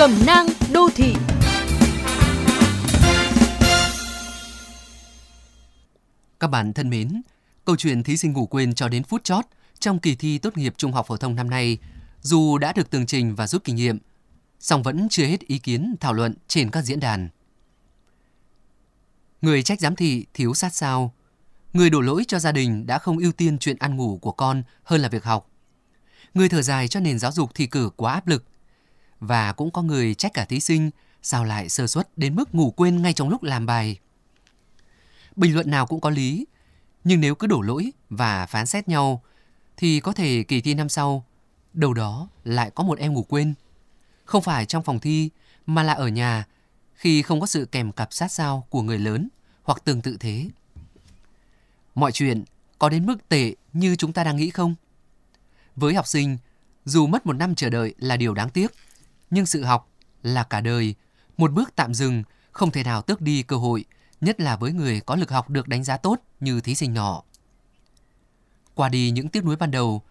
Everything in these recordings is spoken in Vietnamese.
Cẩm nang đô thị Các bạn thân mến, câu chuyện thí sinh ngủ quên cho đến phút chót trong kỳ thi tốt nghiệp trung học phổ thông năm nay, dù đã được tường trình và rút kinh nghiệm, song vẫn chưa hết ý kiến thảo luận trên các diễn đàn. Người trách giám thị thiếu sát sao, người đổ lỗi cho gia đình đã không ưu tiên chuyện ăn ngủ của con hơn là việc học. Người thở dài cho nền giáo dục thi cử quá áp lực. Và cũng có người trách cả thí sinh sao lại sơ suất đến mức ngủ quên ngay trong lúc làm bài. Bình luận nào cũng có lý, nhưng nếu cứ đổ lỗi và phán xét nhau thì có thể kỳ thi năm sau đầu đó lại có một em ngủ quên. Không phải trong phòng thi mà là ở nhà khi không có sự kèm cặp sát sao của người lớn hoặc tương tự thế. Mọi chuyện có đến mức tệ như chúng ta đang nghĩ không? Với học sinh, dù mất một năm chờ đợi là điều đáng tiếc, nhưng sự học là cả đời, một bước tạm dừng không thể nào tước đi cơ hội, nhất là với người có lực học được đánh giá tốt như thí sinh nhỏ. Qua đi những tiếc nuối ban đầu,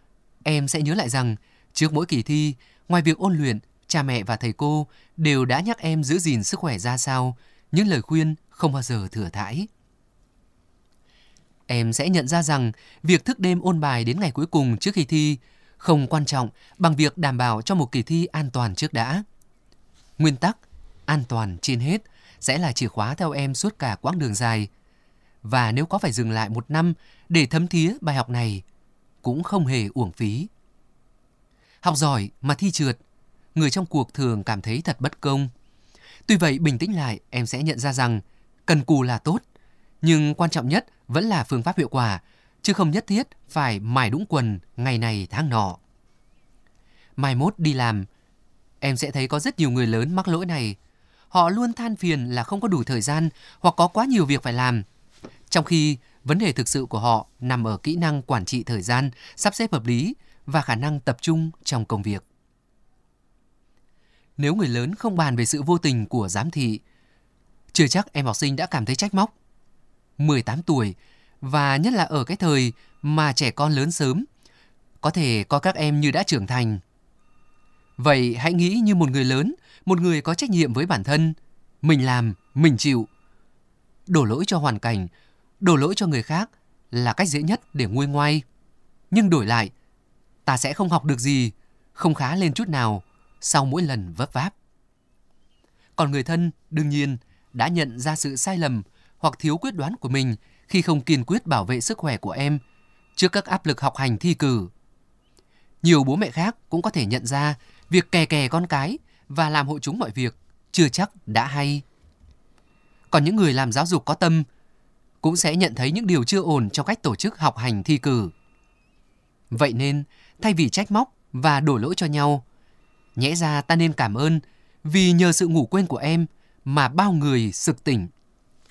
em sẽ nhớ lại rằng trước mỗi kỳ thi, ngoài việc ôn luyện, cha mẹ và thầy cô đều đã nhắc em giữ gìn sức khỏe ra sao, những lời khuyên không bao giờ thừa thãi. Em sẽ nhận ra rằng việc thức đêm ôn bài đến ngày cuối cùng trước khi thi không quan trọng bằng việc đảm bảo cho một kỳ thi an toàn trước đã. Nguyên tắc an toàn trên hết sẽ là chìa khóa theo em suốt cả quãng đường dài. Và nếu có phải dừng lại một năm để thấm thía bài học này, cũng không hề uổng phí. Học giỏi mà thi trượt, người trong cuộc thường cảm thấy thật bất công. Tuy vậy, bình tĩnh lại, em sẽ nhận ra rằng cần cù là tốt, nhưng quan trọng nhất vẫn là phương pháp hiệu quả, chứ không nhất thiết phải mải đũng quần ngày này tháng nọ. Mai mốt đi làm, em sẽ thấy có rất nhiều người lớn mắc lỗi này. Họ luôn than phiền là không có đủ thời gian hoặc có quá nhiều việc phải làm. Trong khi vấn đề thực sự của họ nằm ở kỹ năng quản trị thời gian, sắp xếp hợp lý và khả năng tập trung trong công việc. Nếu người lớn không bàn về sự vô tình của giám thị, chưa chắc em học sinh đã cảm thấy trách móc. 18 tuổi và nhất là ở cái thời mà trẻ con lớn sớm, có thể có các em như đã trưởng thành. Vậy hãy nghĩ như một người lớn, một người có trách nhiệm với bản thân, mình làm, mình chịu. Đổ lỗi cho hoàn cảnh, đổ lỗi cho người khác là cách dễ nhất để nguôi ngoai. Nhưng đổi lại, ta sẽ không học được gì, không khá lên chút nào sau mỗi lần vấp váp. Còn người thân, đương nhiên, đã nhận ra sự sai lầm hoặc thiếu quyết đoán của mình khi không kiên quyết bảo vệ sức khỏe của em trước các áp lực học hành thi cử. Nhiều bố mẹ khác cũng có thể nhận ra việc kè kè con cái và làm hộ chúng mọi việc chưa chắc đã hay. Còn những người làm giáo dục có tâm cũng sẽ nhận thấy những điều chưa ổn trong cách tổ chức học hành thi cử. Vậy nên, thay vì trách móc và đổ lỗi cho nhau, nhẽ ra ta nên cảm ơn vì nhờ sự ngủ quên của em mà bao người sực tỉnh